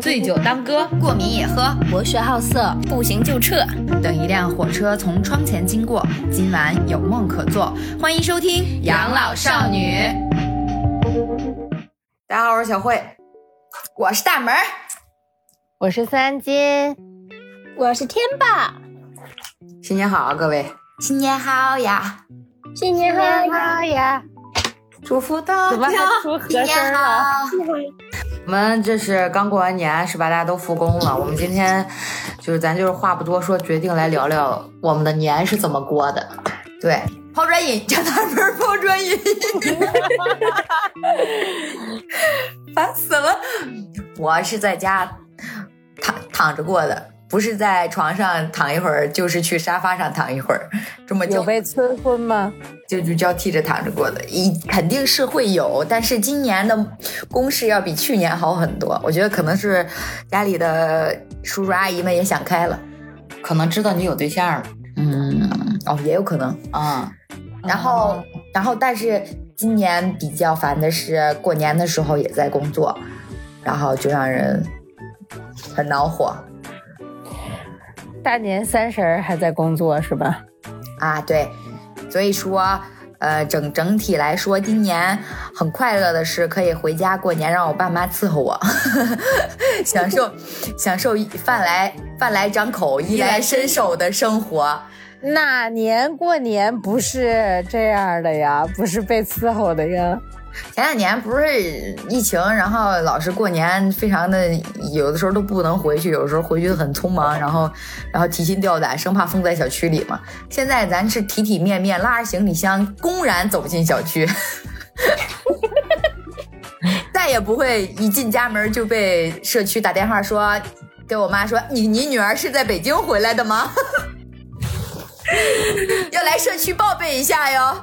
醉酒当歌，过敏也喝，博学好色，不行就撤。等一辆火车从窗前经过，今晚有梦可做。欢迎收听《养老少女》。大家好，我是小慧，我是大门，我是三金，我是天霸。新年好啊，各位！新年好呀！新年好呀！祝福大家！怎么还出和声了？我们这是刚过完年是吧？大家都复工了。我们今天就是咱就是话不多说，决定来聊聊我们的年是怎么过的。对，抛砖引叫他们抛砖引玉，烦死了！我是在家躺躺着过的。不是在床上躺一会儿，就是去沙发上躺一会儿，这么有被催婚吗？就就交替着躺着过的，一肯定是会有，但是今年的攻势要比去年好很多。我觉得可能是家里的叔叔阿姨们也想开了，可能知道你有对象了。嗯，哦，也有可能啊。然后，然后，但是今年比较烦的是，过年的时候也在工作，然后就让人很恼火。大年三十儿还在工作是吧？啊，对，所以说，呃，整整体来说，今年很快乐的是可以回家过年，让我爸妈伺候我，享受 享受饭来饭来张口、衣来伸手的生活。哪年过年不是这样的呀？不是被伺候的呀？前两年不是疫情，然后老是过年，非常的有的时候都不能回去，有时候回去很匆忙，然后然后提心吊胆，生怕封在小区里嘛。现在咱是体体面面，拉着行李箱公然走进小区，再也不会一进家门就被社区打电话说，给我妈说你你女儿是在北京回来的吗？要来社区报备一下哟。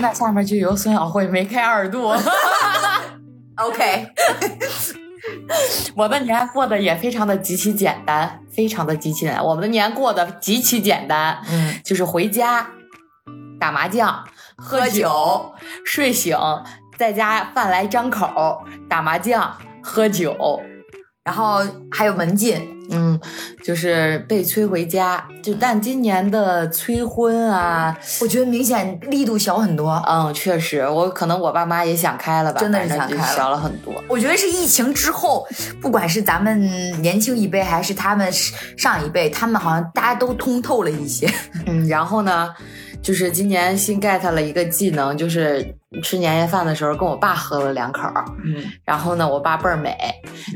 那下面就由孙晓慧梅开二度。OK，我的年过得也非常的极其简单，非常的极其简单。我们的年过得极其简单，嗯，就是回家打麻将、喝酒、睡醒，在家饭来张口，打麻将、喝酒。然后还有门禁，嗯，就是被催回家。就但今年的催婚啊，我觉得明显力度小很多。嗯，确实，我可能我爸妈也想开了吧，真的是想开了，小了很多。我觉得是疫情之后，不管是咱们年轻一辈，还是他们上一辈，他们好像大家都通透了一些。嗯，然后呢，就是今年新 get 了一个技能，就是。吃年夜饭的时候，跟我爸喝了两口，嗯，然后呢，我爸倍儿美，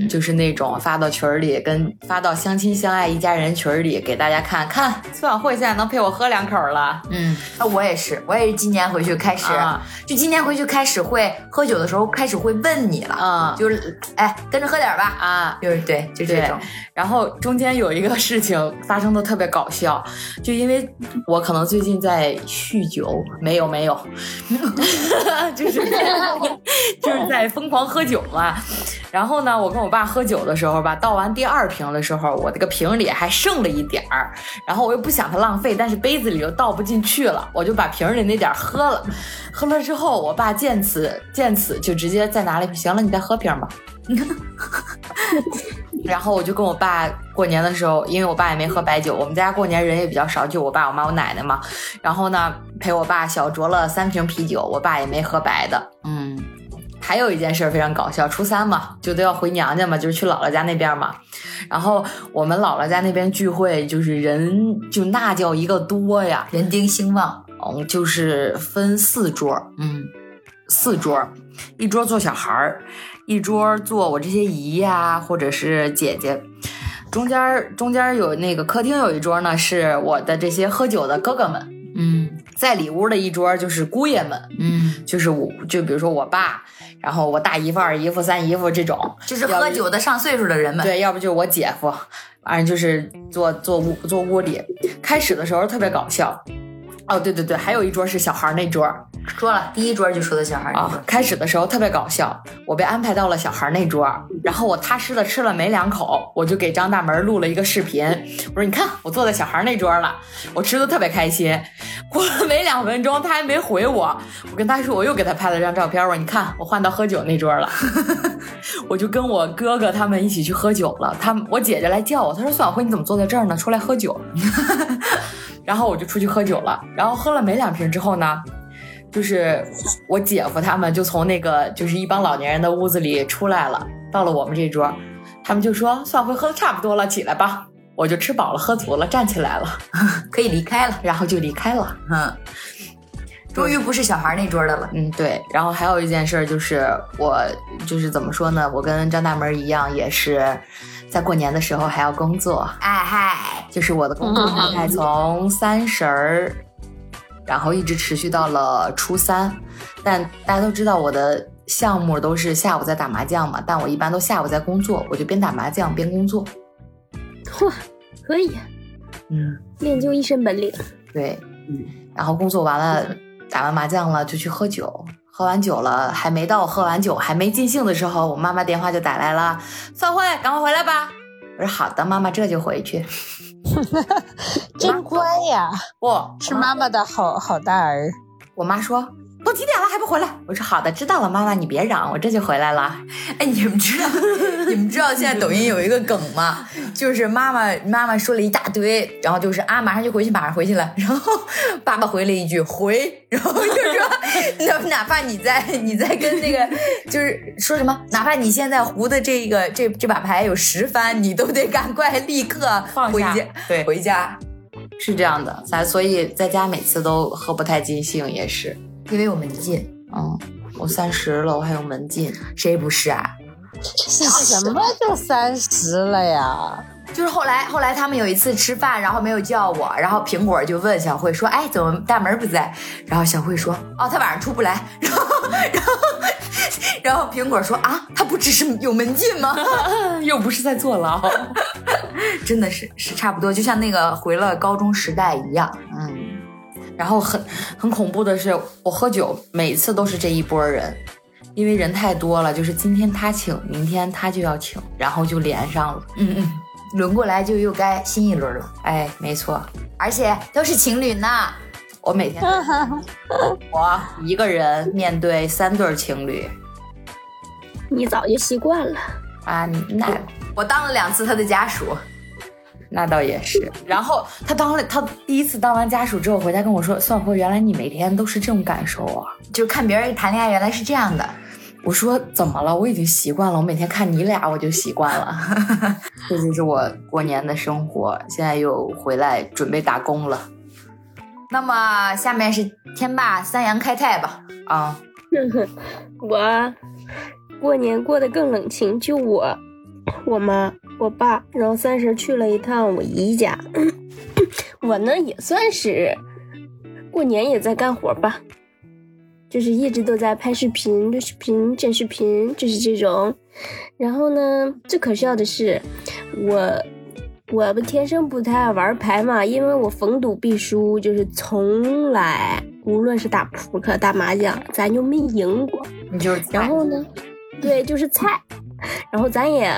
就是那种发到群里，跟发到相亲相爱一家人群里给大家看看，孙小慧现在能陪我喝两口了，嗯，那我也是，我也是今年回去开始，就今年回去开始会喝酒的时候开始会问你了，嗯，就是哎跟着喝点吧，啊，就是对，就这种，然后中间有一个事情发生的特别搞笑，就因为我可能最近在酗酒，没有没有。就是 就是在疯狂喝酒嘛，然后呢，我跟我爸喝酒的时候吧，倒完第二瓶的时候，我这个瓶里还剩了一点儿，然后我又不想它浪费，但是杯子里又倒不进去了，我就把瓶里那点儿喝了。喝了之后，我爸见此见此就直接再拿了一瓶，行了，你再喝瓶吧。然后我就跟我爸过年的时候，因为我爸也没喝白酒，我们家过年人也比较少，就我爸、我妈、我奶奶嘛。然后呢，陪我爸小酌了三瓶啤酒，我爸也没喝白的。嗯，还有一件事非常搞笑，初三嘛，就都要回娘家嘛，就是去姥姥家那边嘛。然后我们姥姥家那边聚会，就是人就那叫一个多呀，人丁兴旺。嗯，就是分四桌，嗯，四桌，一桌坐小孩儿。一桌坐我这些姨呀，或者是姐姐，中间中间有那个客厅有一桌呢，是我的这些喝酒的哥哥们，嗯，在里屋的一桌就是姑爷们，嗯，就是我就比如说我爸，然后我大姨夫、二姨夫、三姨夫这种，就是喝酒的上岁数的人们，对，要不就是我姐夫，反正就是坐坐屋坐屋里，开始的时候特别搞笑。哦，对对对，还有一桌是小孩那桌，说了第一桌就说的小孩啊。开始的时候特别搞笑，我被安排到了小孩那桌，然后我踏实的吃了没两口，我就给张大门录了一个视频，我说你看我坐在小孩那桌了，我吃的特别开心。过了没两分钟，他还没回我，我跟他说我又给他拍了张照片，我说你看我换到喝酒那桌了，我就跟我哥哥他们一起去喝酒了。他们我姐姐来叫我，她说孙小辉你怎么坐在这儿呢？出来喝酒。然后我就出去喝酒了，然后喝了没两瓶之后呢，就是我姐夫他们就从那个就是一帮老年人的屋子里出来了，到了我们这桌，他们就说算，会喝的差不多了，起来吧。我就吃饱了喝足了，站起来了，可以离开了。然后就离开了。嗯，终于不是小孩那桌的了。嗯，对。然后还有一件事就是我就是怎么说呢？我跟张大门一样，也是在过年的时候还要工作。哎嗨，就是我的工作状态从三十儿，然后一直持续到了初三。但大家都知道我的项目都是下午在打麻将嘛，但我一般都下午在工作，我就边打麻将边工作。嚯，可以，嗯，练就一身本领。对，嗯，然后工作完了，打完麻将了就去喝酒，喝完酒了还没到喝完酒还没尽兴的时候，我妈妈电话就打来了，散会，赶快回来吧。我说好的，妈妈这就回去。真乖呀，哇，是妈妈的好好大儿。我妈说。都几点了还不回来？我说好的，知道了，妈妈你别嚷，我这就回来了。哎，你们知道 你们知道现在抖音有一个梗吗？就是妈妈妈妈说了一大堆，然后就是啊马上就回去，马上回去了。然后爸爸回了一句回，然后就说 哪哪怕你在你在跟那个就是说什么，哪怕你现在胡的这个这这把牌有十番，你都得赶快立刻回家，对，回家是这样的。咱所以在家每次都喝不太尽兴，也是。因为有门禁，嗯，我三十了，我还有门禁，谁不是啊？什么就三十了呀？就是后来，后来他们有一次吃饭，然后没有叫我，然后苹果就问小慧说：“哎，怎么大门不在？”然后小慧说：“哦，他晚上出不来。”然后，然后，然后苹果说：“啊，他不只是有门禁吗？又不是在坐牢，真的是是差不多，就像那个回了高中时代一样，嗯。”然后很很恐怖的是，我喝酒每次都是这一波人，因为人太多了，就是今天他请，明天他就要请，然后就连上了。嗯嗯，轮过来就又该新一轮了。哎，没错，而且都是情侣呢。我每天 我一个人面对三对情侣，你早就习惯了啊？那我当了两次他的家属。那倒也是，然后他当了他第一次当完家属之后回家跟我说：“算辉，原来你每天都是这种感受啊！就看别人谈恋爱原来是这样的。”我说：“怎么了？我已经习惯了，我每天看你俩我就习惯了。”这就是我过年的生活。现在又回来准备打工了。那么下面是天霸三阳开泰吧？啊，我过年过得更冷清，就我，我妈。我爸，然后三十去了一趟我姨家，我呢也算是过年也在干活吧，就是一直都在拍视频、录视频、剪视频，就是这种。然后呢，最可笑的是，我我不天生不太爱玩牌嘛，因为我逢赌必输，就是从来无论是打扑克、打麻将，咱就没赢过。你就然后呢，对，就是菜，然后咱也。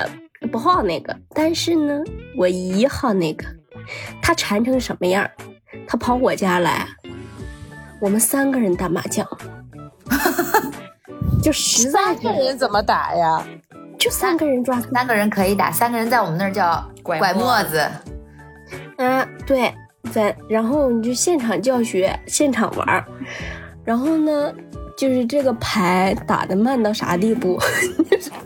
不好那个，但是呢，我姨好那个。他馋成什么样？他跑我家来，我们三个人打麻将，就十三个人怎么打呀？就三个人抓，三个人可以打，三个人在我们那儿叫拐沫子。嗯，对，在然后你就现场教学，现场玩儿然后呢，就是这个牌打的慢到啥地步？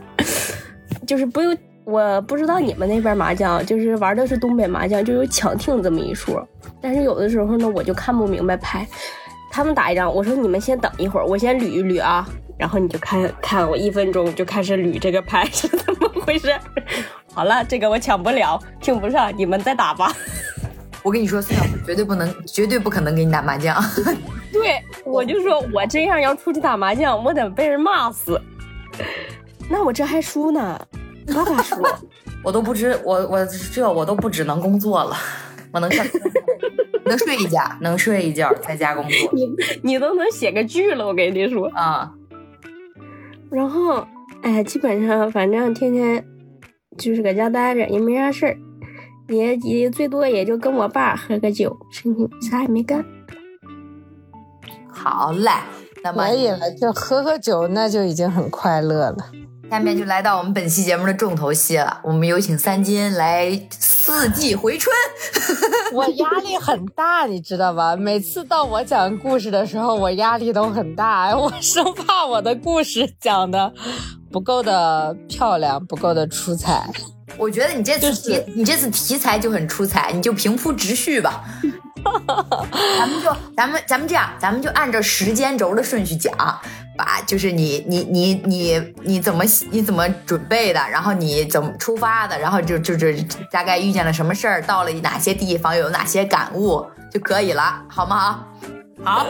就是不用。我不知道你们那边麻将就是玩的是东北麻将，就有抢听这么一说。但是有的时候呢，我就看不明白牌。他们打一张，我说你们先等一会儿，我先捋一捋啊。然后你就看看我一分钟就开始捋这个牌是怎么回事。好了，这个我抢不了，听不上，你们再打吧。我跟你说，孙小绝对不能，绝对不可能给你打麻将。对，我就说我这样要出去打麻将，我得被人骂死。那我这还输呢。爸爸说：“ 我都不知我我这我都不只能工作了，我能上 能睡一觉，能睡一觉，在家工作。你你都能写个剧了，我跟你说啊。然后哎，基本上反正天天就是搁家待着，也没啥事儿，也也最多也就跟我爸喝个酒，事情啥也没干。好嘞，那么可以了，就喝喝酒，那就已经很快乐了。”下面就来到我们本期节目的重头戏了，我们有请三金来四季回春。我压力很大，你知道吧？每次到我讲故事的时候，我压力都很大，我生怕我的故事讲的不够的漂亮，不够的出彩。我觉得你这次题，你这次题材就很出彩，你就平铺直叙吧。咱们就咱们咱们这样，咱们就按照时间轴的顺序讲，把就是你你你你你怎么你怎么准备的，然后你怎么出发的，然后就就是大概遇见了什么事儿，到了哪些地方，有哪些感悟就可以了，好不？好。好，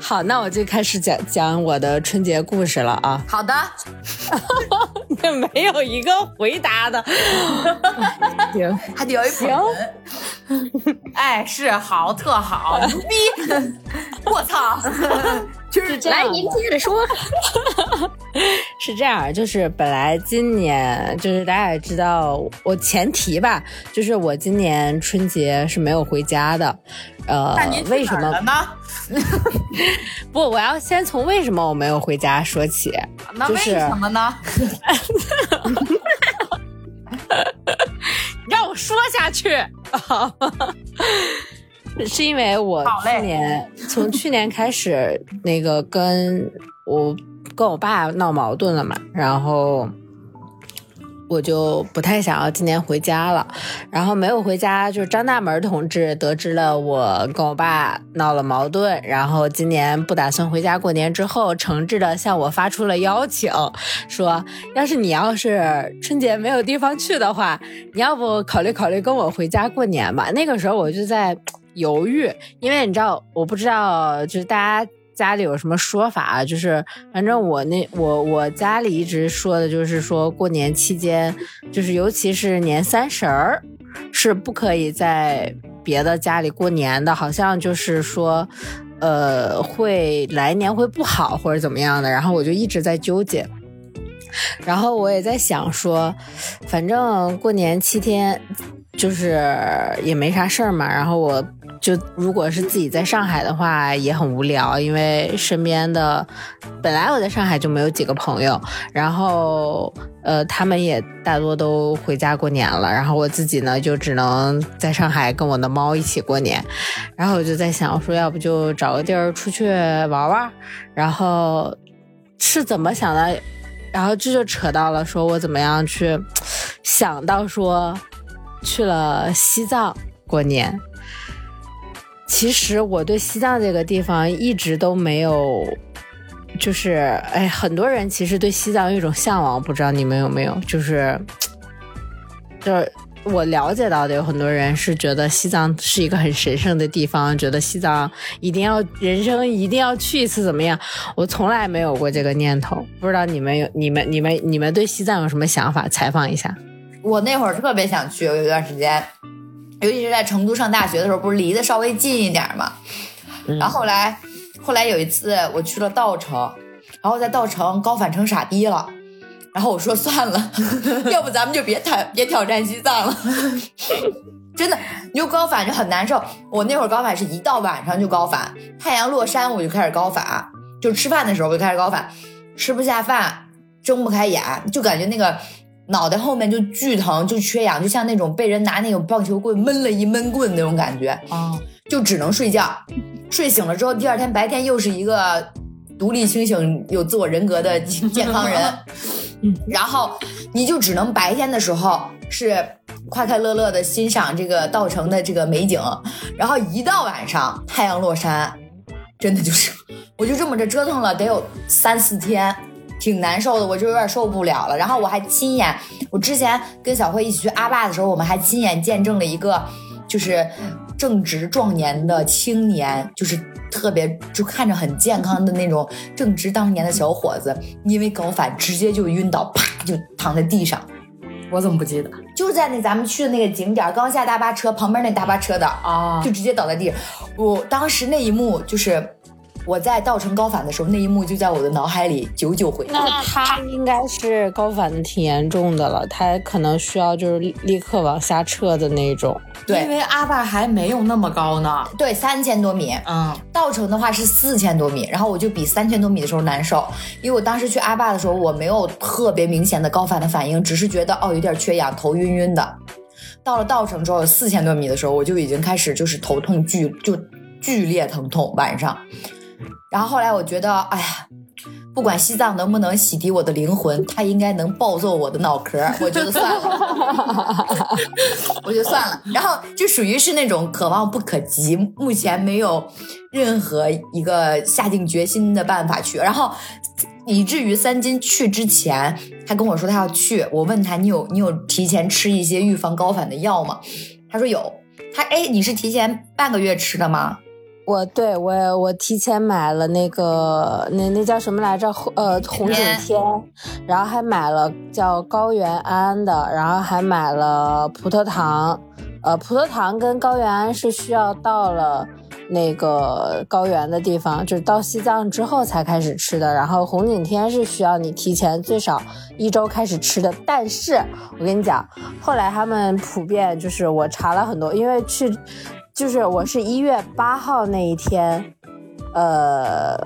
好那我就开始讲讲我的春节故事了啊。好的，没有一个回答的，行，还得有一行。哎，是好，特好，牛逼！我操，就是这样。来，您接着说。是这样，就是本来今年就是大家也知道，我前提吧，就是我今年春节是没有回家的。呃，为什么呢？不，我要先从为什么我没有回家说起。那为什么呢？让我说下去。是因为我去年从去年开始，那个跟我跟我爸闹矛盾了嘛，然后。我就不太想要今年回家了，然后没有回家，就是张大门同志得知了我跟我爸闹了矛盾，然后今年不打算回家过年之后，诚挚的向我发出了邀请，说要是你要是春节没有地方去的话，你要不考虑考虑跟我回家过年吧？那个时候我就在犹豫，因为你知道，我不知道就是大家。家里有什么说法？就是反正我那我我家里一直说的就是说过年期间，就是尤其是年三十儿，是不可以在别的家里过年的，好像就是说，呃，会来年会不好或者怎么样的。然后我就一直在纠结，然后我也在想说，反正过年七天。就是也没啥事儿嘛，然后我就如果是自己在上海的话也很无聊，因为身边的本来我在上海就没有几个朋友，然后呃他们也大多都回家过年了，然后我自己呢就只能在上海跟我的猫一起过年，然后我就在想，我说要不就找个地儿出去玩玩，然后是怎么想的，然后这就扯到了说我怎么样去想到说。去了西藏过年，其实我对西藏这个地方一直都没有，就是哎，很多人其实对西藏有一种向往，不知道你们有没有？就是，就是我了解到的有很多人是觉得西藏是一个很神圣的地方，觉得西藏一定要人生一定要去一次，怎么样？我从来没有过这个念头，不知道你们有你们你们你们对西藏有什么想法？采访一下。我那会儿特别想去，有一段时间，尤其是在成都上大学的时候，不是离得稍微近一点嘛。然后后来，后来有一次我去了稻城，然后在稻城高反成傻逼了，然后我说算了，要不咱们就别挑别挑战西藏了。真的，你就高反就很难受。我那会儿高反是一到晚上就高反，太阳落山我就开始高反，就吃饭的时候我就开始高反，吃不下饭，睁不开眼，就感觉那个。脑袋后面就巨疼，就缺氧，就像那种被人拿那种棒球棍闷了一闷棍那种感觉啊，就只能睡觉。睡醒了之后，第二天白天又是一个独立清醒、有自我人格的健康人。嗯然后你就只能白天的时候是快快乐乐的欣赏这个稻城的这个美景，然后一到晚上太阳落山，真的就是，我就这么着折腾了得有三四天。挺难受的，我就有点受不了了。然后我还亲眼，我之前跟小慧一起去阿坝的时候，我们还亲眼见证了一个，就是正值壮年的青年，就是特别就看着很健康的那种正值当年的小伙子，因为高反直接就晕倒，啪就躺在地上。我怎么不记得？就是在那咱们去的那个景点，刚下大巴车旁边那大巴车的啊，就直接倒在地上。我当时那一幕就是。我在稻城高反的时候，那一幕就在我的脑海里久久回那他应该是高反的挺严重的了，他可能需要就是立刻往下撤的那种。对，因为阿坝还没有那么高呢。对，三千多米。嗯，稻城的话是四千多米，然后我就比三千多米的时候难受，因为我当时去阿坝的时候，我没有特别明显的高反的反应，只是觉得哦有点缺氧，头晕晕的。到了稻城之后，四千多米的时候，我就已经开始就是头痛剧就剧烈疼痛晚上，然后后来我觉得，哎呀。不管西藏能不能洗涤我的灵魂，它应该能暴揍我的脑壳。我觉得算了，我就算了。然后就属于是那种可望不可及，目前没有任何一个下定决心的办法去。然后以至于三金去之前，他跟我说他要去，我问他你有你有提前吃一些预防高反的药吗？他说有。他哎，你是提前半个月吃的吗？我对我我提前买了那个那那叫什么来着？呃，红景天，然后还买了叫高原安的，然后还买了葡萄糖。呃，葡萄糖跟高原安是需要到了那个高原的地方，就是到西藏之后才开始吃的。然后红景天是需要你提前最少一周开始吃的。但是我跟你讲，后来他们普遍就是我查了很多，因为去。就是我是一月八号那一天，呃，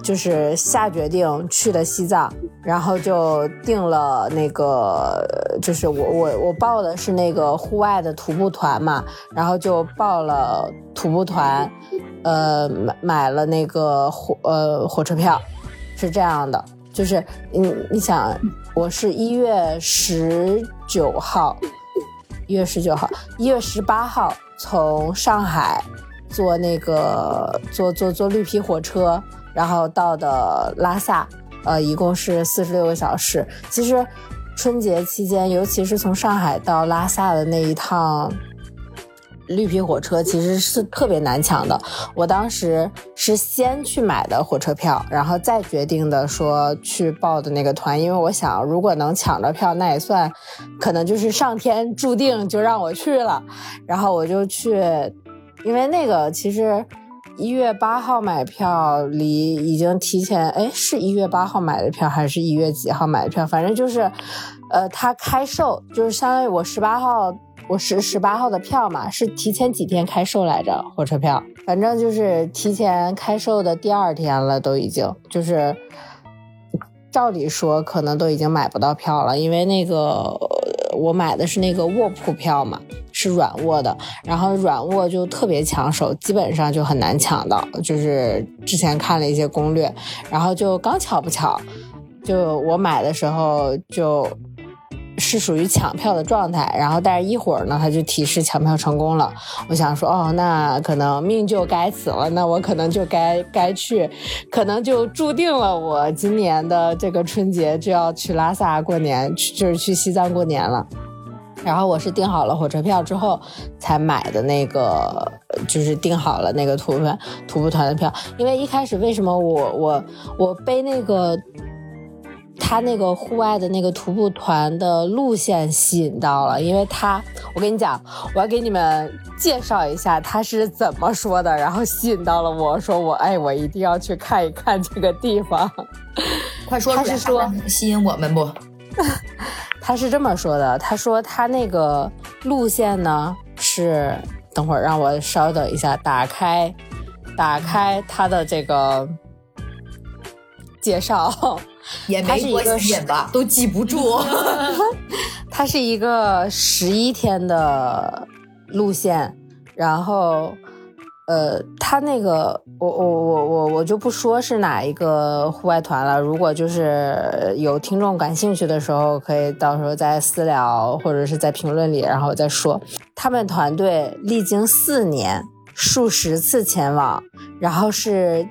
就是下决定去的西藏，然后就定了那个，就是我我我报的是那个户外的徒步团嘛，然后就报了徒步团，呃，买买了那个火呃火车票，是这样的，就是你你想，我是一月十九号，一月十九号，一月十八号。从上海坐那个坐坐坐绿皮火车，然后到的拉萨，呃，一共是四十六个小时。其实春节期间，尤其是从上海到拉萨的那一趟绿皮火车，其实是特别难抢的。我当时是先去买的火车票，然后再决定的说去报的那个团，因为我想如果能抢着票，那也算可能就是上天注定就让我去了。然后我就去，因为那个其实一月八号买票，离已经提前哎，是一月八号买的票还是一月几号买的票？反正就是，呃，他开售就是相当于我十八号，我十十八号的票嘛，是提前几天开售来着，火车票，反正就是提前开售的第二天了，都已经就是，照理说可能都已经买不到票了，因为那个。我买的是那个卧铺票嘛，是软卧的，然后软卧就特别抢手，基本上就很难抢到。就是之前看了一些攻略，然后就刚巧不巧，就我买的时候就是属于抢票的状态，然后但是一会儿呢，他就提示抢票成功了。我想说，哦，那可能命就该死了，那我可能就该该去，可能就注定了我今年的这个春节就要去拉萨过年，就是去西藏过年了。然后我是订好了火车票之后才买的那个，就是订好了那个徒步徒步团的票，因为一开始为什么我我我背那个。他那个户外的那个徒步团的路线吸引到了，因为他，我跟你讲，我要给你们介绍一下他是怎么说的，然后吸引到了我，说我哎，我一定要去看一看这个地方。快说，他是说吸引我们不？他是这么说的，他说他那个路线呢是，等会儿让我稍等一下，打开，打开他的这个介绍。也没多吸引吧，都记不住。它是一个十一天的路线，然后，呃，他那个，我我我我我就不说是哪一个户外团了。如果就是有听众感兴趣的时候，可以到时候在私聊或者是在评论里，然后再说。他们团队历经四年，数十次前往，然后是。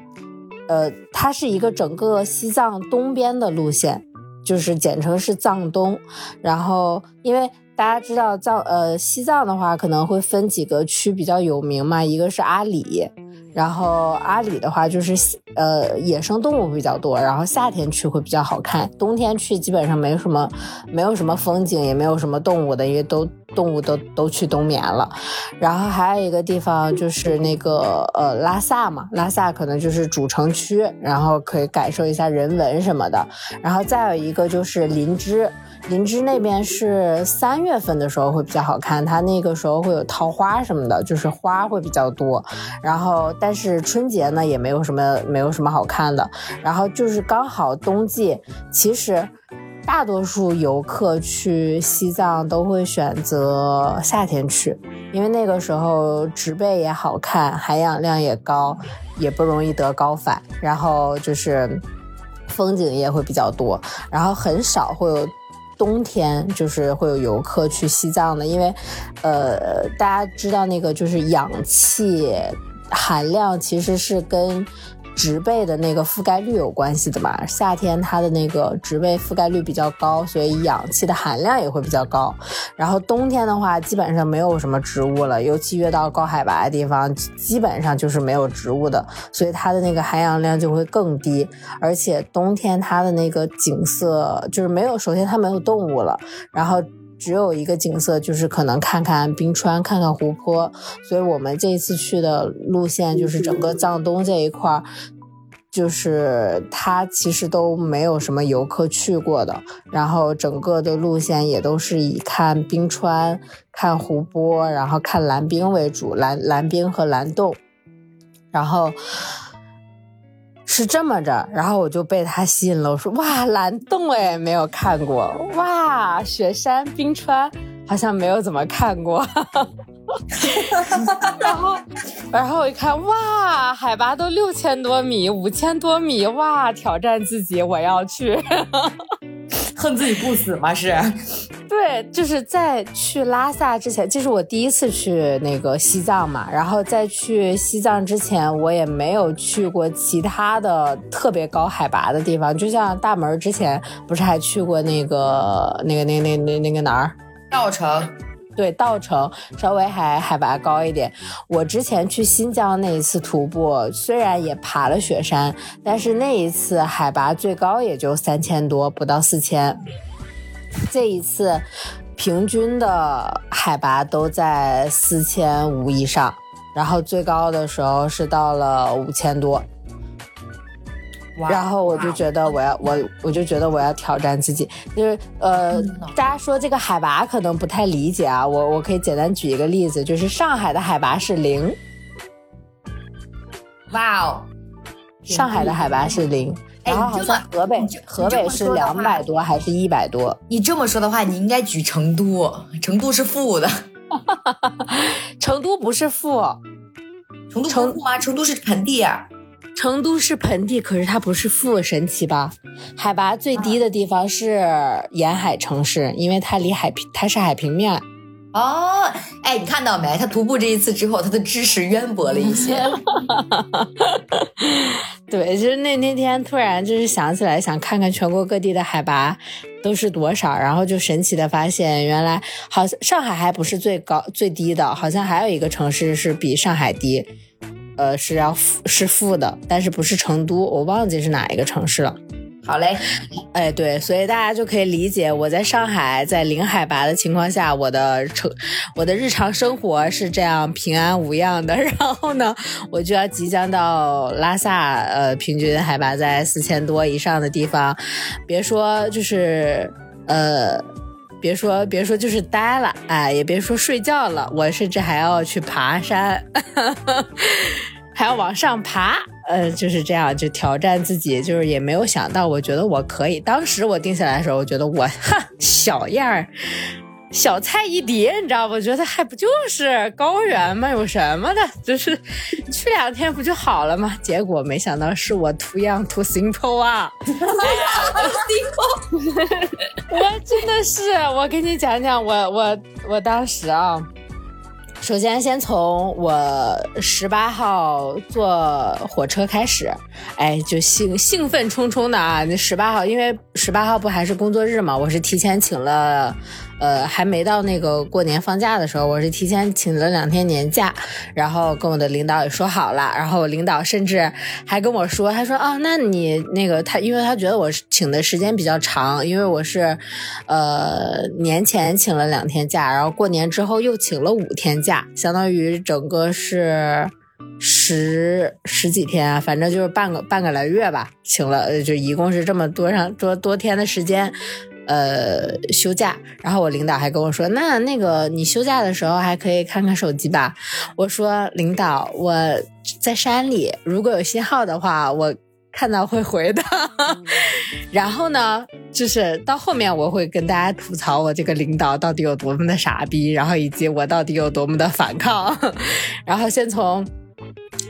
呃，它是一个整个西藏东边的路线，就是简称是藏东。然后，因为大家知道藏呃西藏的话，可能会分几个区比较有名嘛，一个是阿里，然后阿里的话就是呃野生动物比较多，然后夏天去会比较好看，冬天去基本上没什么没有什么风景，也没有什么动物的，因为都动物都都去冬眠了。然后还有一个地方就是那个呃拉萨嘛，拉萨可能就是主城区，然后可以感受一下人文什么的。然后再有一个就是林芝。林芝那边是三月份的时候会比较好看，它那个时候会有桃花什么的，就是花会比较多。然后，但是春节呢也没有什么没有什么好看的。然后就是刚好冬季，其实大多数游客去西藏都会选择夏天去，因为那个时候植被也好看，含氧量也高，也不容易得高反。然后就是风景也会比较多，然后很少会有。冬天就是会有游客去西藏的，因为，呃，大家知道那个就是氧气含量其实是跟。植被的那个覆盖率有关系的嘛？夏天它的那个植被覆盖率比较高，所以氧气的含量也会比较高。然后冬天的话，基本上没有什么植物了，尤其越到高海拔的地方，基本上就是没有植物的，所以它的那个含氧量就会更低。而且冬天它的那个景色就是没有，首先它没有动物了，然后。只有一个景色，就是可能看看冰川，看看湖泊。所以我们这一次去的路线，就是整个藏东这一块儿，就是它其实都没有什么游客去过的。然后整个的路线也都是以看冰川、看湖泊，然后看蓝冰为主，蓝蓝冰和蓝洞。然后。是这么着，然后我就被他吸引了。我说：“哇，蓝洞哎，没有看过。哇，雪山冰川好像没有怎么看过。然后，然后我一看，哇，海拔都六千多米，五千多米，哇，挑战自己，我要去。”恨自己不死吗？是，对，就是在去拉萨之前，这是我第一次去那个西藏嘛。然后在去西藏之前，我也没有去过其他的特别高海拔的地方。就像大门之前不是还去过那个那个那那那那个哪儿？稻城。对，稻城稍微还海拔高一点。我之前去新疆那一次徒步，虽然也爬了雪山，但是那一次海拔最高也就三千多，不到四千。这一次平均的海拔都在四千五以上，然后最高的时候是到了五千多。然后我就觉得我要我我就觉得我要挑战自己，就是呃，大家说这个海拔可能不太理解啊，我我可以简单举一个例子，就是上海的海拔是零，哇哦，上海的海拔是零，然后好像河北河北是两百多还是一百多？你这么说的话，你应该举成都，成都是负的，成都不是负，成都成吗？成都是盆地啊。成都是盆地，可是它不是富，神奇吧？海拔最低的地方是沿海城市，因为它离海平，它是海平面。哦，哎，你看到没？他徒步这一次之后，他的知识渊博了一些。对，就是那那天突然就是想起来，想看看全国各地的海拔都是多少，然后就神奇的发现，原来好像上海还不是最高最低的，好像还有一个城市是比上海低。呃，是要负是负的，但是不是成都，我忘记是哪一个城市了。好嘞，哎，对，所以大家就可以理解，我在上海在零海拔的情况下，我的成我的日常生活是这样平安无恙的。然后呢，我就要即将到拉萨，呃，平均海拔在四千多以上的地方，别说就是呃，别说别说就是待了，哎，也别说睡觉了，我甚至还要去爬山。还要往上爬，呃，就是这样，就挑战自己，就是也没有想到，我觉得我可以。当时我定下来的时候，我觉得我哈小样儿，小菜一碟，你知道不？觉得还不就是高原吗？有什么的？就是去两天不就好了吗？结果没想到是我 too young too simple 啊！too simple，我真的是，我给你讲讲，我我我当时啊。首先先从我十八号坐火车开始，哎，就兴兴奋冲冲的啊！那十八号，因为十八号不还是工作日嘛，我是提前请了。呃，还没到那个过年放假的时候，我是提前请了两天年假，然后跟我的领导也说好了，然后我领导甚至还跟我说，他说啊，那你那个他，因为他觉得我请的时间比较长，因为我是呃年前请了两天假，然后过年之后又请了五天假，相当于整个是十十几天，反正就是半个半个来月吧，请了就一共是这么多上多多天的时间。呃，休假，然后我领导还跟我说，那那个你休假的时候还可以看看手机吧。我说领导，我在山里，如果有信号的话，我看到会回的。然后呢，就是到后面我会跟大家吐槽我这个领导到底有多么的傻逼，然后以及我到底有多么的反抗。然后先从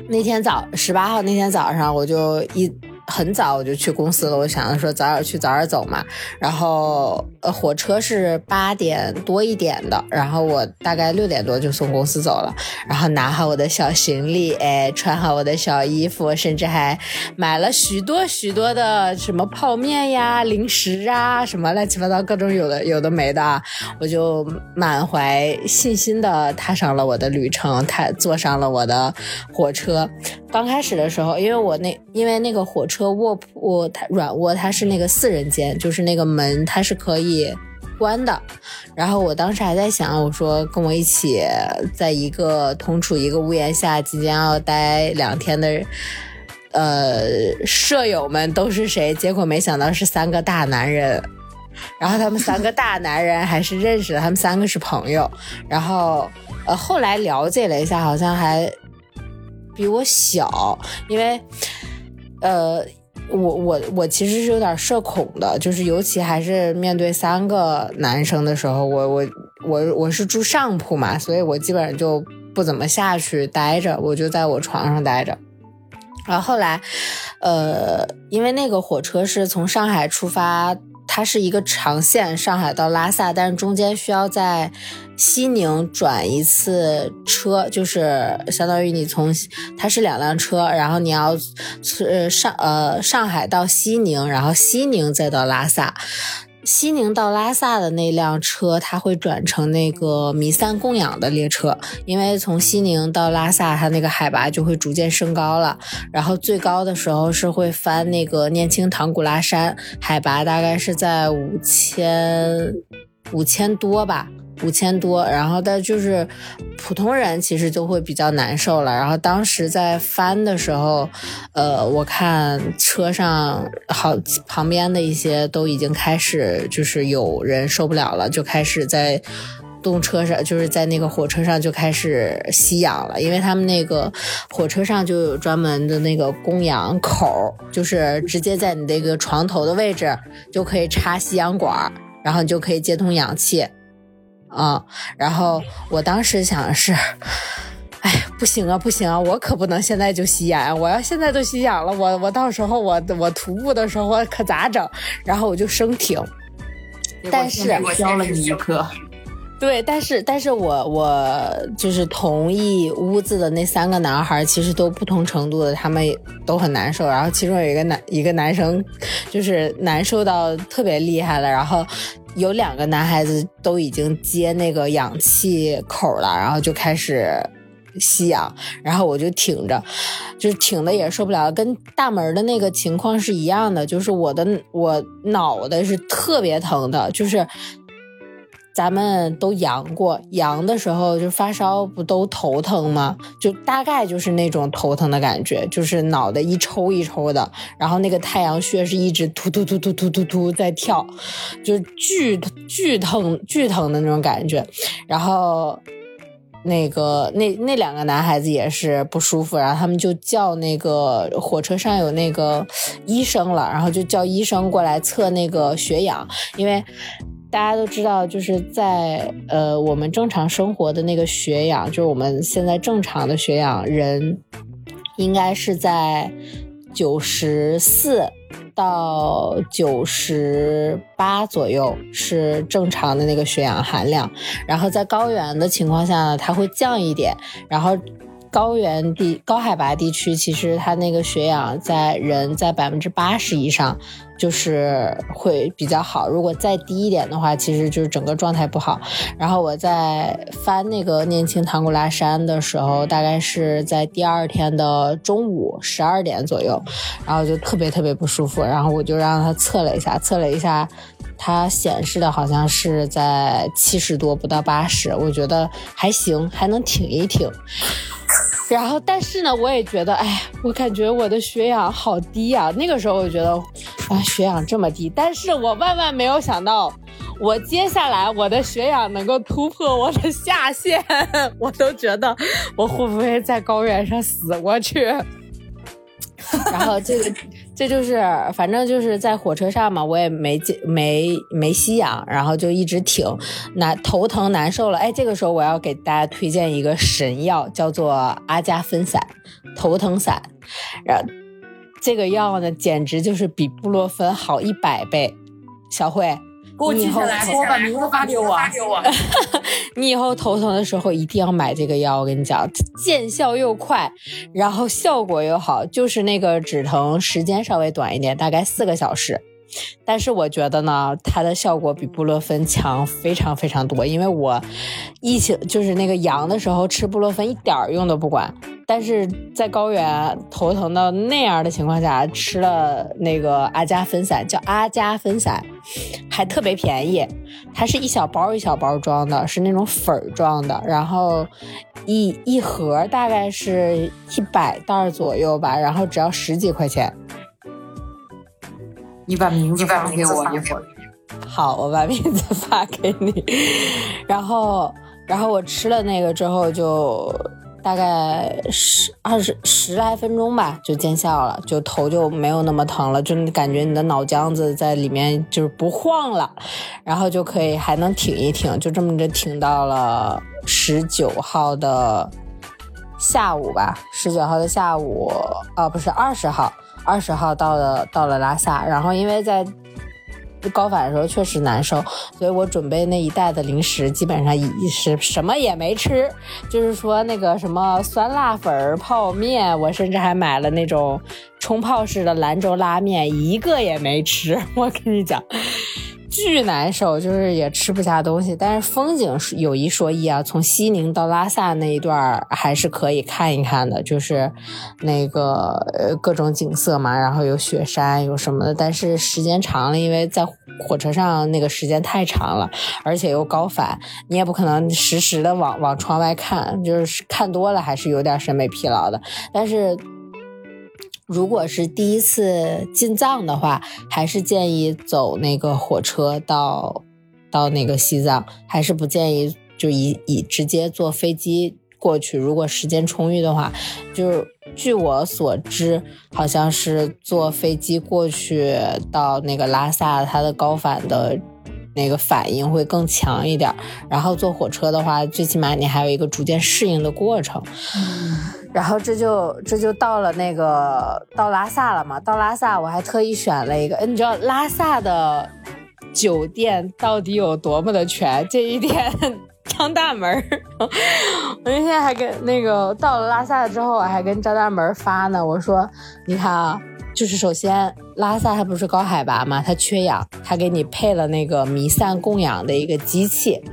那天早十八号那天早上，我就一。很早我就去公司了，我想着说早点去早点走嘛。然后呃，火车是八点多一点的，然后我大概六点多就从公司走了，然后拿好我的小行李，哎，穿好我的小衣服，甚至还买了许多许多的什么泡面呀、零食啊，什么乱七八糟各种有的有的没的，我就满怀信心的踏上了我的旅程，踏坐上了我的火车。刚开始的时候，因为我那因为那个火车车卧铺它软卧它是那个四人间，就是那个门它是可以关的。然后我当时还在想，我说跟我一起在一个同处一个屋檐下即将要待两天的呃舍友们都是谁？结果没想到是三个大男人。然后他们三个大男人还是认识的，他们三个是朋友。然后呃后来了解了一下，好像还。比我小，因为，呃，我我我其实是有点社恐的，就是尤其还是面对三个男生的时候，我我我我是住上铺嘛，所以我基本上就不怎么下去待着，我就在我床上待着。然后后来，呃，因为那个火车是从上海出发。它是一个长线，上海到拉萨，但是中间需要在西宁转一次车，就是相当于你从它是两辆车，然后你要呃上呃上海到西宁，然后西宁再到拉萨。西宁到拉萨的那辆车，它会转成那个弥散供养的列车，因为从西宁到拉萨，它那个海拔就会逐渐升高了，然后最高的时候是会翻那个念青唐古拉山，海拔大概是在五千五千多吧。五千多，然后但就是普通人其实就会比较难受了。然后当时在翻的时候，呃，我看车上好旁边的一些都已经开始就是有人受不了了，就开始在动车上，就是在那个火车上就开始吸氧了，因为他们那个火车上就有专门的那个供氧口，就是直接在你那个床头的位置就可以插吸氧管，然后你就可以接通氧气。啊，然后我当时想的是，哎，不行啊，不行啊，我可不能现在就吸氧，我要现在都吸氧了，我我到时候我我徒步的时候我可咋整？然后我就生挺，但是我教了你一课，对，但是但是我我就是同一屋子的那三个男孩，其实都不同程度的，他们都很难受，然后其中有一个男一个男生就是难受到特别厉害了，然后。有两个男孩子都已经接那个氧气口了，然后就开始吸氧，然后我就挺着，就是挺的也受不了，跟大门的那个情况是一样的，就是我的我脑袋是特别疼的，就是。咱们都阳过，阳的时候就发烧，不都头疼吗？就大概就是那种头疼的感觉，就是脑袋一抽一抽的，然后那个太阳穴是一直突突突突突突突在跳，就是巨巨疼巨疼的那种感觉。然后那个那那两个男孩子也是不舒服，然后他们就叫那个火车上有那个医生了，然后就叫医生过来测那个血氧，因为。大家都知道，就是在呃，我们正常生活的那个血氧，就是我们现在正常的血氧，人应该是在九十四到九十八左右是正常的那个血氧含量，然后在高原的情况下呢，它会降一点，然后。高原地、高海拔地区，其实它那个血氧在人在百分之八十以上，就是会比较好。如果再低一点的话，其实就是整个状态不好。然后我在翻那个念青唐古拉山的时候，大概是在第二天的中午十二点左右，然后就特别特别不舒服。然后我就让他测了一下，测了一下，它显示的好像是在七十多，不到八十。我觉得还行，还能挺一挺。然后，但是呢，我也觉得，哎，我感觉我的血氧好低啊。那个时候，我觉得，啊，血氧这么低，但是我万万没有想到，我接下来我的血氧能够突破我的下限，我都觉得我会不会在高原上死过去。然后这个。这就是，反正就是在火车上嘛，我也没没没吸氧，然后就一直挺，难头疼难受了。哎，这个时候我要给大家推荐一个神药，叫做阿加芬散头疼散。然后这个药呢，简直就是比布洛芬好一百倍。小慧。给我记下来，给我把名字发给我。你以后头疼的时候一定要买这个药，我跟你讲，见效又快，然后效果又好，就是那个止疼时间稍微短一点，大概四个小时。但是我觉得呢，它的效果比布洛芬强非常非常多，因为我疫情就是那个阳的时候吃布洛芬一点儿用都不管，但是在高原头疼到那样的情况下吃了那个阿加芬散，叫阿加芬散，还特别便宜，它是一小包一小包装的，是那种粉状的，然后一一盒大概是一百袋左右吧，然后只要十几块钱。你把名字发给我一会儿。好，我把名字发给你。然后，然后我吃了那个之后，就大概十二十十来分钟吧，就见效了，就头就没有那么疼了，就感觉你的脑浆子在里面就是不晃了，然后就可以还能挺一挺，就这么着挺到了十九号的下午吧，十九号的下午，哦，不是二十号。二十号到了，到了拉萨，然后因为在高反的时候确实难受，所以我准备那一袋的零食基本上一是什么也没吃，就是说那个什么酸辣粉、泡面，我甚至还买了那种冲泡式的兰州拉面，一个也没吃。我跟你讲。巨难受，就是也吃不下东西，但是风景有一说一啊，从西宁到拉萨那一段还是可以看一看的，就是那个呃各种景色嘛，然后有雪山有什么的，但是时间长了，因为在火车上那个时间太长了，而且又高反，你也不可能实时的往往窗外看，就是看多了还是有点审美疲劳的，但是。如果是第一次进藏的话，还是建议走那个火车到到那个西藏，还是不建议就以以直接坐飞机过去。如果时间充裕的话，就是据我所知，好像是坐飞机过去到那个拉萨，它的高反的那个反应会更强一点。然后坐火车的话，最起码你还有一个逐渐适应的过程。然后这就这就到了那个到拉萨了嘛？到拉萨我还特意选了一个，你知道拉萨的酒店到底有多么的全？这一天张大门，我那天还跟那个到了拉萨之后，我还跟张大门发呢，我说你看啊。就是首先，拉萨它不是高海拔嘛，它缺氧，它给你配了那个弥散供氧的一个机器。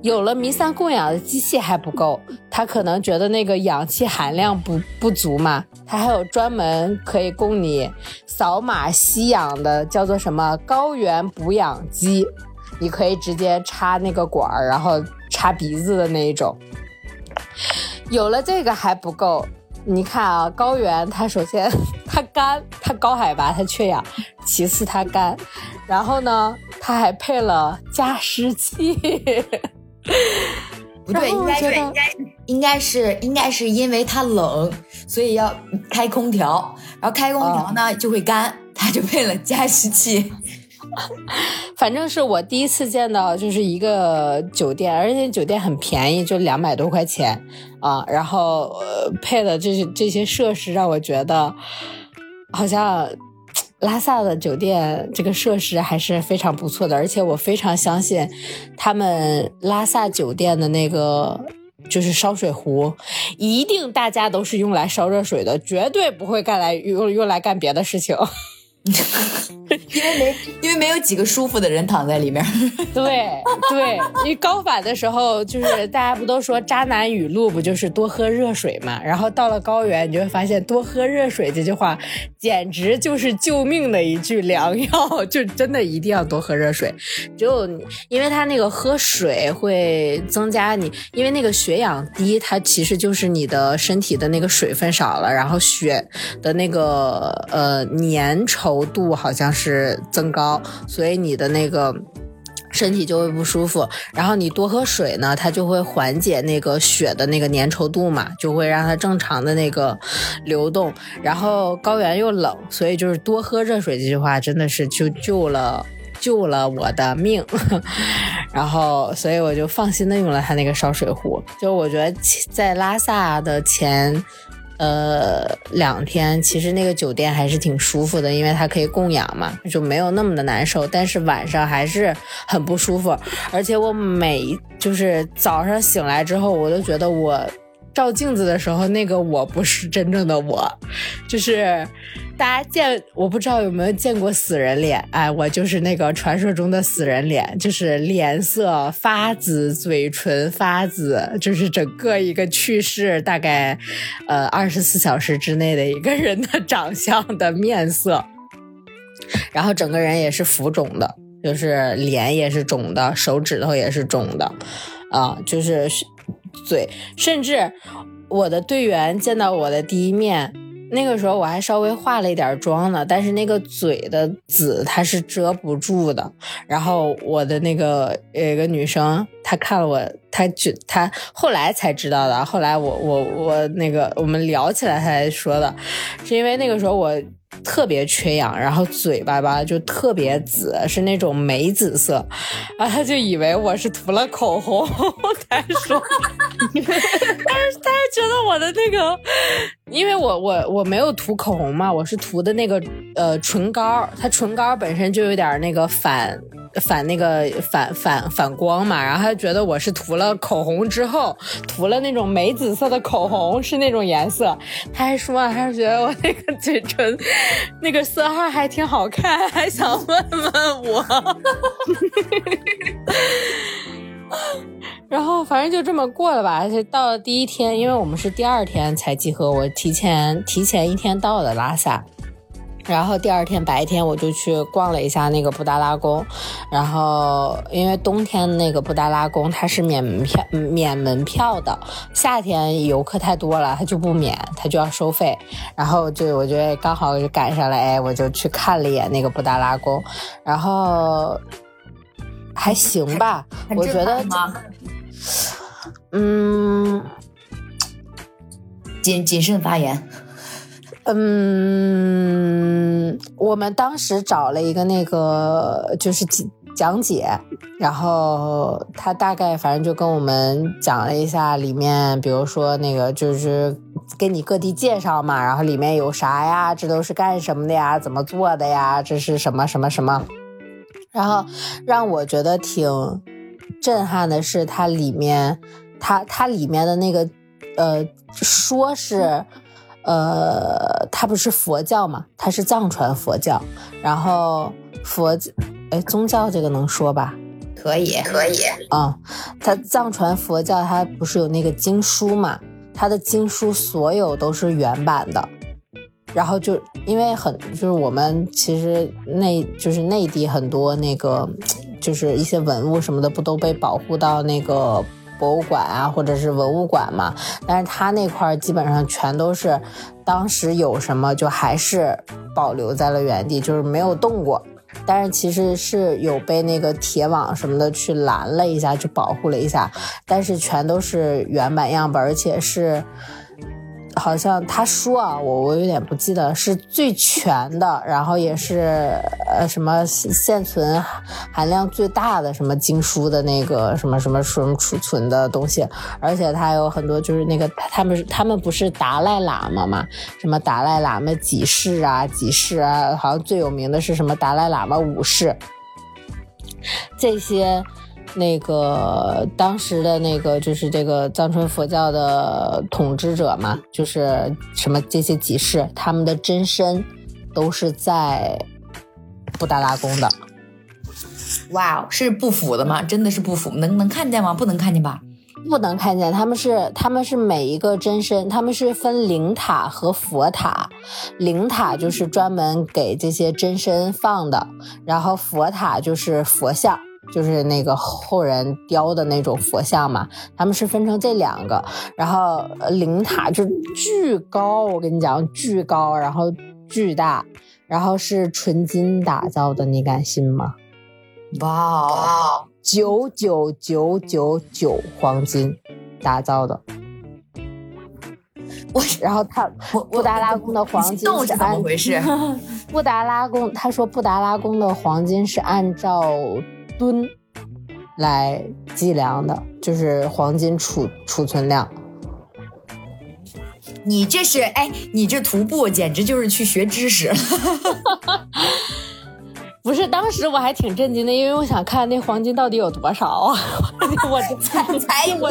有了弥散供氧的机器还不够，它可能觉得那个氧气含量不不足嘛，它还有专门可以供你扫码吸氧的，叫做什么高原补氧机，你可以直接插那个管儿，然后插鼻子的那一种。有了这个还不够。你看啊，高原它首先 它干，它高海拔它缺氧，其次它干，然后呢，它还配了加湿器。不对，应该是应该应该是应该是因为它冷，所以要开空调，然后开空调呢就会干，它就配了加湿器。反正是我第一次见到，就是一个酒店，而且酒店很便宜，就两百多块钱啊。然后，配的这些这些设施，让我觉得好像拉萨的酒店这个设施还是非常不错的，而且我非常相信他们拉萨酒店的那个就是烧水壶，一定大家都是用来烧热水的，绝对不会干来用用来干别的事情。因为没因为没有几个舒服的人躺在里面。对 对，你高反的时候，就是大家不都说渣男语录不就是多喝热水嘛？然后到了高原，你就会发现多喝热水这句话简直就是救命的一句良药，就真的一定要多喝热水。只有因为它那个喝水会增加你，因为那个血氧低，它其实就是你的身体的那个水分少了，然后血的那个呃粘稠度好像是增高，所以你的那个。身体就会不舒服，然后你多喝水呢，它就会缓解那个血的那个粘稠度嘛，就会让它正常的那个流动。然后高原又冷，所以就是多喝热水这句话真的是就救了救了我的命。然后，所以我就放心的用了它那个烧水壶。就我觉得在拉萨的前。呃，两天其实那个酒店还是挺舒服的，因为它可以供氧嘛，就没有那么的难受。但是晚上还是很不舒服，而且我每就是早上醒来之后，我都觉得我。照镜子的时候，那个我不是真正的我，就是大家见我不知道有没有见过死人脸，哎，我就是那个传说中的死人脸，就是脸色发紫，嘴唇发紫，就是整个一个去世大概呃二十四小时之内的一个人的长相的面色，然后整个人也是浮肿的，就是脸也是肿的，手指头也是肿的，啊，就是。嘴，甚至我的队员见到我的第一面，那个时候我还稍微化了一点妆呢，但是那个嘴的紫它是遮不住的。然后我的那个有一个女生，他看了我，他就他后来才知道的。后来我我我那个我们聊起来，他才说的，是因为那个时候我。特别缺氧，然后嘴巴吧就特别紫，是那种玫紫色，然后他就以为我是涂了口红，他说，但是他觉得我的那个，因为我我我没有涂口红嘛，我是涂的那个呃唇膏，它唇膏本身就有点那个反。反那个反反反光嘛，然后他觉得我是涂了口红之后，涂了那种玫紫色的口红是那种颜色，他还说还觉得我那个嘴唇那个色号还挺好看，还想问问我。然后反正就这么过了吧，而且到了第一天，因为我们是第二天才集合，我提前提前一天到的拉萨。然后第二天白天我就去逛了一下那个布达拉宫，然后因为冬天那个布达拉宫它是免门票免门票的，夏天游客太多了，它就不免，它就要收费。然后就我觉得刚好就赶上了，哎，我就去看了一眼那个布达拉宫，然后还行吧，我觉得，嗯，谨谨慎发言。嗯，我们当时找了一个那个就是讲解，然后他大概反正就跟我们讲了一下里面，比如说那个就是给你各地介绍嘛，然后里面有啥呀，这都是干什么的呀，怎么做的呀，这是什么什么什么，然后让我觉得挺震撼的是它里面，它它里面的那个呃说是。呃，它不是佛教嘛？它是藏传佛教。然后佛，哎，宗教这个能说吧？可以，可以。啊，它藏传佛教，它不是有那个经书嘛？它的经书所有都是原版的。然后就因为很，就是我们其实内就是内地很多那个，就是一些文物什么的，不都被保护到那个。博物馆啊，或者是文物馆嘛，但是它那块基本上全都是当时有什么就还是保留在了原地，就是没有动过。但是其实是有被那个铁网什么的去拦了一下，去保护了一下，但是全都是原版样本，而且是好像他说啊，我我有点不记得，是最全的，然后也是呃什么现存含量最大的什么经书的那个什么什么什么储存的东西，而且它有很多就是那个他们他们不是达赖喇嘛嘛，什么达赖喇嘛几世啊几世啊，好像最有名的是什么达赖喇嘛五世，这些。那个当时的那个就是这个藏传佛教的统治者嘛，就是什么这些集市，他们的真身都是在布达拉宫的。哇，是不腐的吗？真的是不腐？能能看见吗？不能看见吧？不能看见，他们是他们是每一个真身，他们是分灵塔和佛塔，灵塔就是专门给这些真身放的，然后佛塔就是佛像。就是那个后人雕的那种佛像嘛，他们是分成这两个，然后灵塔就巨高，我跟你讲巨高，然后巨大，然后是纯金打造的，你敢信吗？哇，九九九九九黄金打造的，我然后他布达拉宫的黄金是怎么回事？布达拉宫他说布达拉宫的黄金是按照。吨来计量的，就是黄金储储存量。你这是哎，你这徒步简直就是去学知识。不是，当时我还挺震惊的，因为我想看那黄金到底有多少啊！我才才我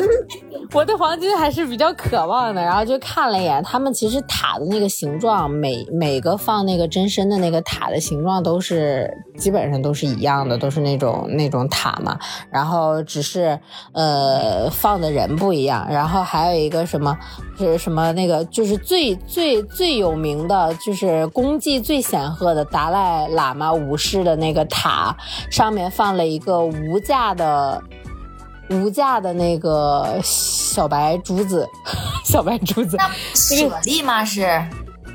我对黄金还是比较渴望的，然后就看了一眼，他们其实塔的那个形状，每每个放那个真身的那个塔的形状都是基本上都是一样的，都是那种那种塔嘛。然后只是呃放的人不一样，然后还有一个什么是什么那个就是最最最有名的就是功绩最显赫的达赖喇嘛五世。的那个塔上面放了一个无价的无价的那个小白珠子，小白珠子，舍利吗？是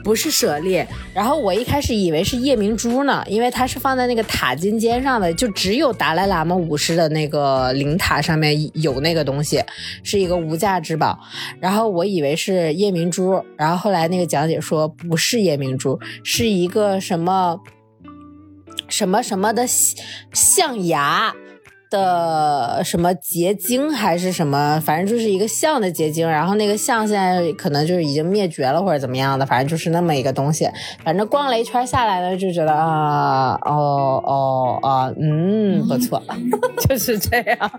不是舍利？然后我一开始以为是夜明珠呢，因为它是放在那个塔尖尖上的，就只有达赖喇嘛五世的那个灵塔上面有那个东西，是一个无价之宝。然后我以为是夜明珠，然后后来那个讲解说不是夜明珠，是一个什么。什么什么的象牙的什么结晶还是什么，反正就是一个象的结晶。然后那个象现在可能就是已经灭绝了或者怎么样的，反正就是那么一个东西。反正逛了一圈下来呢，就觉得啊，哦哦啊，嗯，不错，就是这样。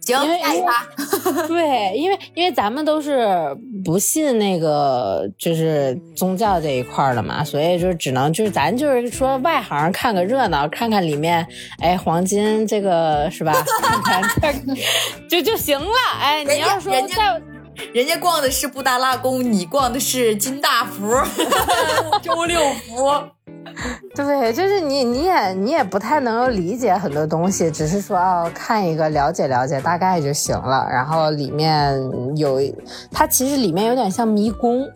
行，下一趴。对，因为因为咱们都是不信那个就是宗教这一块的嘛，所以就只能就是咱就是说外行看个热闹，看看里面哎黄金这个是吧？看看这就就行了。哎，你要说在。人家逛的是布达拉宫，你逛的是金大福、周六福。对，就是你，你也你也不太能够理解很多东西，只是说哦，看一个了解了解大概就行了。然后里面有，它其实里面有点像迷宫。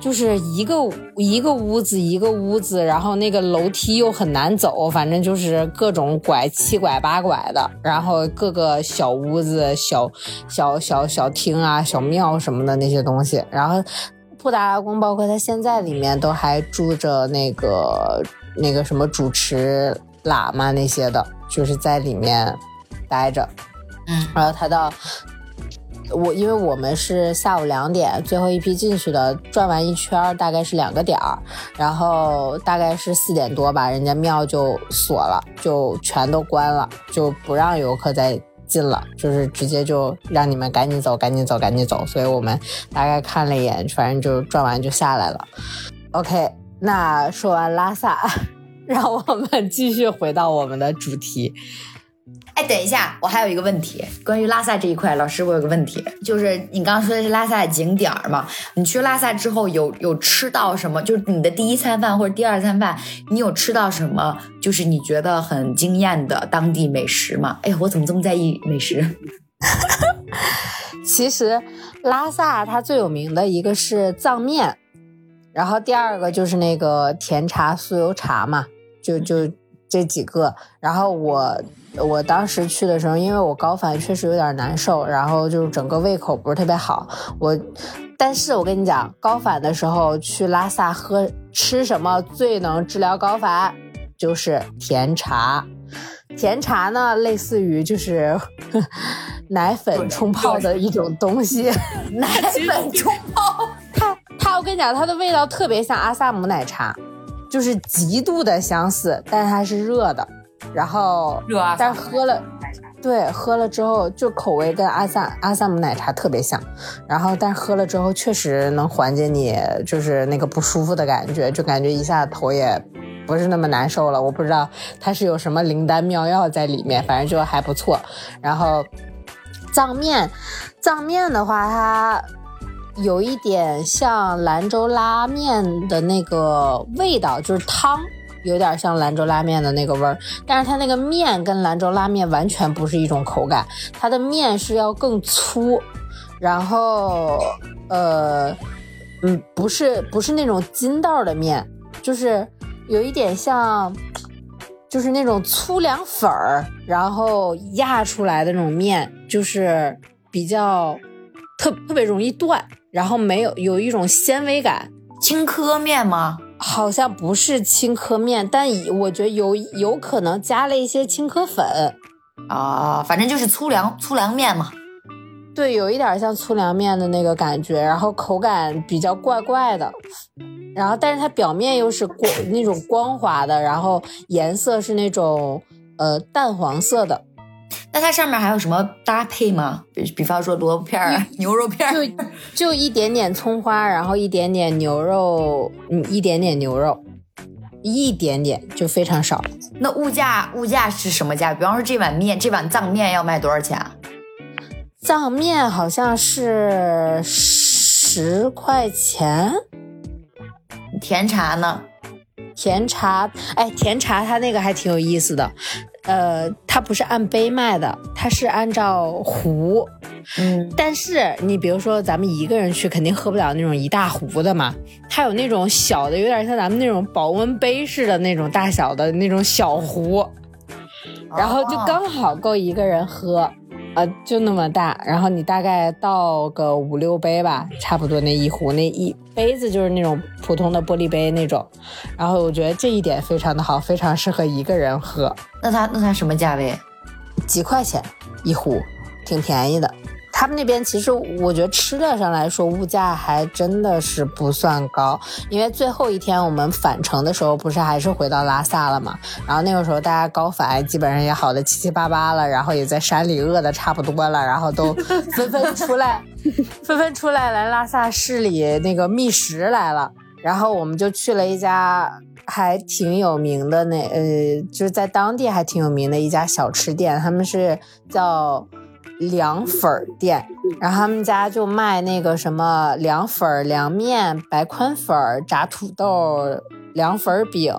就是一个一个屋子一个屋子，然后那个楼梯又很难走，反正就是各种拐七拐八拐的，然后各个小屋子、小小小小厅啊、小庙什么的那些东西。然后布达拉宫，包括它现在里面都还住着那个那个什么主持喇嘛那些的，就是在里面待着。嗯，然后他到。我因为我们是下午两点最后一批进去的，转完一圈大概是两个点儿，然后大概是四点多吧，人家庙就锁了，就全都关了，就不让游客再进了，就是直接就让你们赶紧走，赶紧走，赶紧走。所以我们大概看了一眼，反正就转完就下来了。OK，那说完拉萨，让我们继续回到我们的主题。哎，等一下，我还有一个问题，关于拉萨这一块，老师，我有个问题，就是你刚刚说的是拉萨的景点儿嘛？你去拉萨之后有有吃到什么？就是你的第一餐饭或者第二餐饭，你有吃到什么？就是你觉得很惊艳的当地美食吗？哎呀，我怎么这么在意美食？其实拉萨它最有名的一个是藏面，然后第二个就是那个甜茶、酥油茶嘛，就就这几个。然后我。我当时去的时候，因为我高反确实有点难受，然后就是整个胃口不是特别好。我。但是我跟你讲，高反的时候去拉萨喝吃什么最能治疗高反？就是甜茶。甜茶呢，类似于就是 奶粉冲泡的一种东西。奶粉冲泡，它它，我跟你讲，它的味道特别像阿萨姆奶茶，就是极度的相似，但是它是热的。然后热啊，但喝了。对，喝了之后就口味跟阿萨阿萨姆奶茶特别像，然后但喝了之后确实能缓解你就是那个不舒服的感觉，就感觉一下头也不是那么难受了。我不知道它是有什么灵丹妙药在里面，反正就还不错。然后藏面，藏面的话它有一点像兰州拉面的那个味道，就是汤。有点像兰州拉面的那个味儿，但是它那个面跟兰州拉面完全不是一种口感，它的面是要更粗，然后呃嗯不是不是那种筋道的面，就是有一点像就是那种粗粮粉儿，然后压出来的那种面，就是比较特特别容易断，然后没有有一种纤维感，青稞面吗？好像不是青稞面，但我觉得有有可能加了一些青稞粉啊，反正就是粗粮粗粮面嘛。对，有一点像粗粮面的那个感觉，然后口感比较怪怪的，然后但是它表面又是光那种光滑的，然后颜色是那种呃淡黄色的。那它上面还有什么搭配吗？比比方说萝卜片儿、牛肉片儿，就就一点点葱花，然后一点点牛肉，嗯，一点点牛肉，一点点就非常少。那物价物价是什么价？比方说这碗面，这碗藏面要卖多少钱？藏面好像是十块钱。甜茶呢？甜茶，哎，甜茶它那个还挺有意思的。呃，它不是按杯卖的，它是按照壶。嗯，但是你比如说咱们一个人去，肯定喝不了那种一大壶的嘛。它有那种小的，有点像咱们那种保温杯似的那种大小的那种小壶，然后就刚好够一个人喝。呃，就那么大，然后你大概倒个五六杯吧，差不多那一壶那一杯子就是那种普通的玻璃杯那种，然后我觉得这一点非常的好，非常适合一个人喝。那它那它什么价位？几块钱一壶，挺便宜的。他们那边其实我觉得吃的上来说物价还真的是不算高，因为最后一天我们返程的时候不是还是回到拉萨了嘛，然后那个时候大家高反基本上也好的七七八八了，然后也在山里饿的差不多了，然后都纷纷出来，纷纷出来来拉萨市里那个觅食来了，然后我们就去了一家还挺有名的那呃就是在当地还挺有名的一家小吃店，他们是叫。凉粉店，然后他们家就卖那个什么凉粉、凉面、白宽粉、炸土豆、凉粉饼，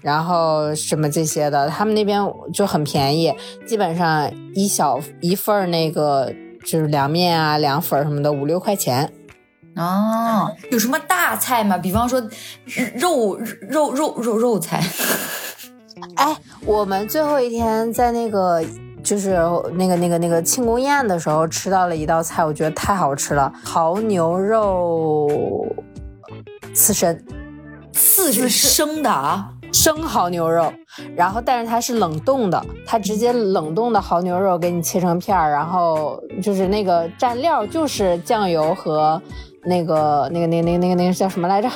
然后什么这些的。他们那边就很便宜，基本上一小一份那个就是凉面啊、凉粉什么的，五六块钱。哦，有什么大菜吗？比方说肉肉肉肉肉菜。哎，我们最后一天在那个。就是那个那个那个庆功宴的时候吃到了一道菜，我觉得太好吃了，蚝牛肉刺身，刺是生的啊，生蚝牛肉，然后但是它是冷冻的，它直接冷冻的蚝牛肉给你切成片儿，然后就是那个蘸料就是酱油和那个那个那个那个那个那个叫什么来着？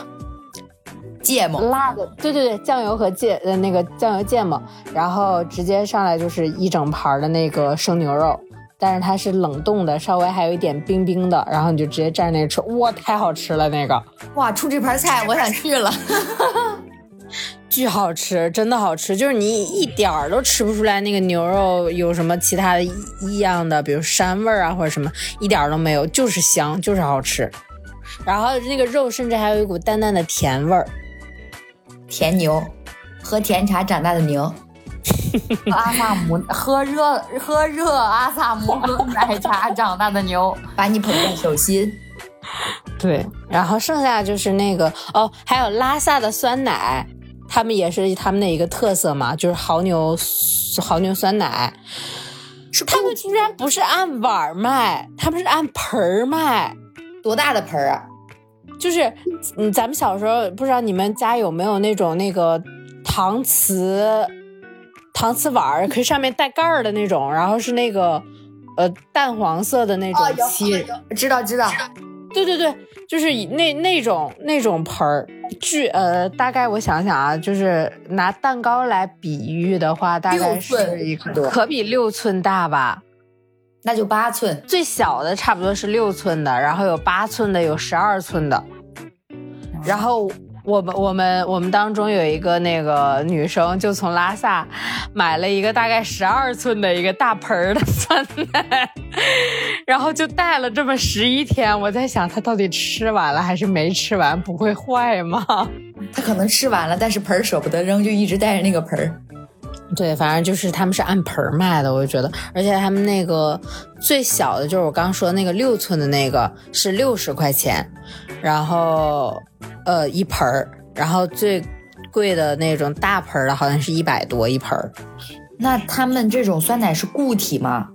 芥末。辣的，对对对，酱油和芥呃那个酱油芥末，然后直接上来就是一整盘的那个生牛肉，但是它是冷冻的，稍微还有一点冰冰的，然后你就直接蘸那个吃，哇，太好吃了那个，哇，出这盘菜我想去了，巨好吃，真的好吃，就是你一点儿都吃不出来那个牛肉有什么其他的异样的，比如膻味啊或者什么，一点都没有，就是香，就是好吃，然后那个肉甚至还有一股淡淡的甜味儿。甜牛，喝甜茶长大的牛，阿萨姆喝热喝热阿萨姆喝奶茶长大的牛，把你捧在手心。对，然后剩下就是那个哦，还有拉萨的酸奶，他们也是他们的一个特色嘛，就是牦牛牦牛酸奶。是他们居然不是按碗卖，他们是按盆儿卖。多大的盆儿啊？就是嗯，咱们小时候不知道你们家有没有那种那个搪瓷搪瓷碗儿，可以上面带盖儿的那种，然后是那个呃淡黄色的那种漆。知道知道。对对对，就是以那那种那种盆儿，据呃大概我想想啊，就是拿蛋糕来比喻的话，大概是一个可比六寸大吧。那就八寸，最小的差不多是六寸的，然后有八寸的，有十二寸的。然后我们我们我们当中有一个那个女生，就从拉萨买了一个大概十二寸的一个大盆儿的酸奶，然后就带了这么十一天。我在想，她到底吃完了还是没吃完？不会坏吗？她可能吃完了，但是盆儿舍不得扔，就一直带着那个盆儿。对，反正就是他们是按盆卖的，我就觉得，而且他们那个最小的就是我刚刚说的那个六寸的那个是六十块钱，然后呃一盆儿，然后最贵的那种大盆的好像是一百多一盆儿。那他们这种酸奶是固体吗？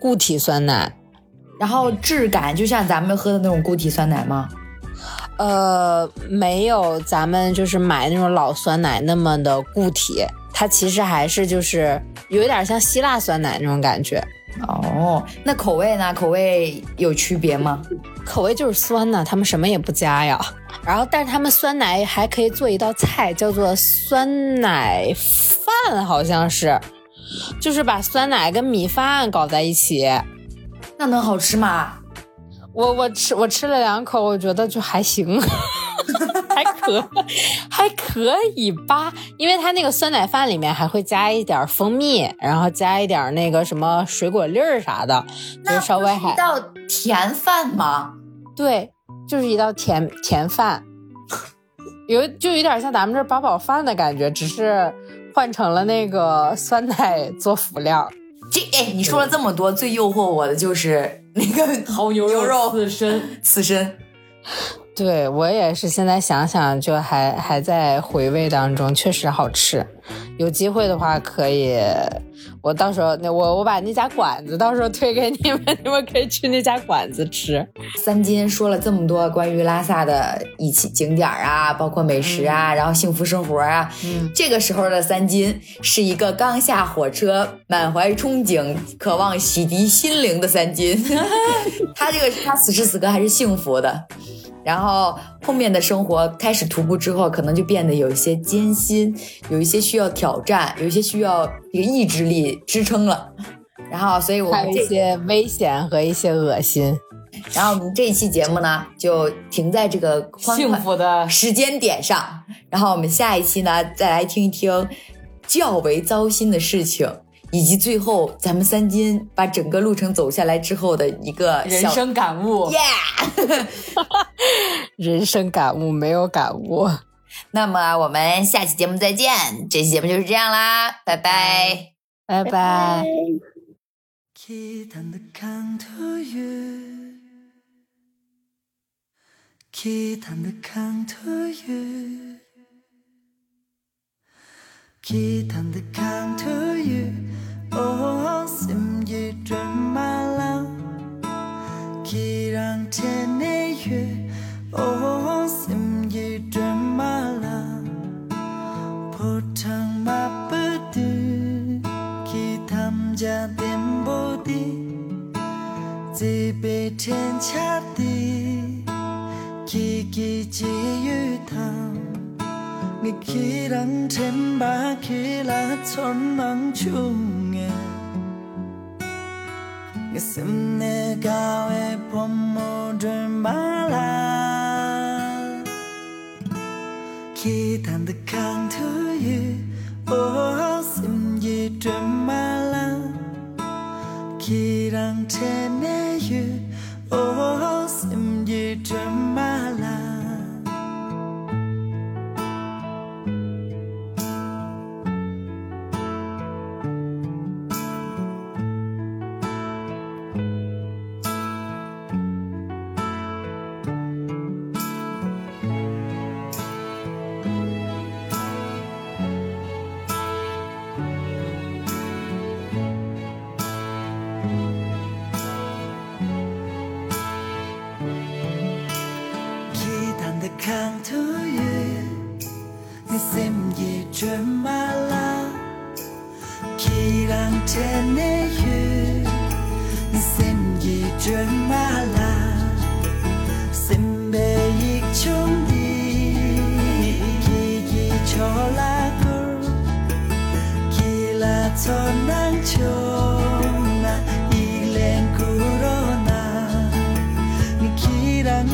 固体酸奶，然后质感就像咱们喝的那种固体酸奶吗？呃，没有咱们就是买那种老酸奶那么的固体。它其实还是就是有一点像希腊酸奶那种感觉哦。那口味呢？口味有区别吗？口味就是酸呢，他们什么也不加呀。然后，但是他们酸奶还可以做一道菜，叫做酸奶饭，好像是，就是把酸奶跟米饭搞在一起。那能好吃吗？我我吃我吃了两口，我觉得就还行。还可还可以吧，因为它那个酸奶饭里面还会加一点蜂蜜，然后加一点那个什么水果粒儿啥的，就稍微还一道甜饭吗？对，就是一道甜甜饭，有就有点像咱们这八宝饭的感觉，只是换成了那个酸奶做辅料。这哎，你说了这么多，最诱惑我的就是那个牦牛肉刺身，刺身。对我也是，现在想想就还还在回味当中，确实好吃。有机会的话可以，我到时候那我我把那家馆子到时候推给你们，你们可以去那家馆子吃。三金说了这么多关于拉萨的一起景点啊，包括美食啊，然后幸福生活啊。嗯，这个时候的三金是一个刚下火车、满怀憧憬、渴望洗涤心灵的三金。他这个他此时此刻还是幸福的。然后后面的生活开始徒步之后，可能就变得有一些艰辛，有一些需要挑战，有一些需要这个意志力支撑了。然后，所以我们这些危险和一些恶心。然后我们这一期节目呢，就停在这个幸福的时间点上。然后我们下一期呢，再来听一听较为糟心的事情。以及最后，咱们三金把整个路程走下来之后的一个 人生感悟，耶！人生感悟没有感悟。那么我们下期节目再见，这期节目就是这样啦，拜拜，拜拜。oh sim ye dren ma la ki rang chen ne yue oh sim ye dren ma la po tang. ma bu du ki tam ja dem bo di zi be chen cha di ki ki ji yu tham nghi khi răng trên ba khi là chốn mang chung Ngesimne gawe pomo drumala Ki tan the kang to you Oh sim ye drumala Ki rang tene you Oh sim ye drumala nè hư xem gì chuyện mà là xem bề ít chung đi kỳ kỳ cho la cơ kỳ là cho nắng chung na y lên corona kỳ đang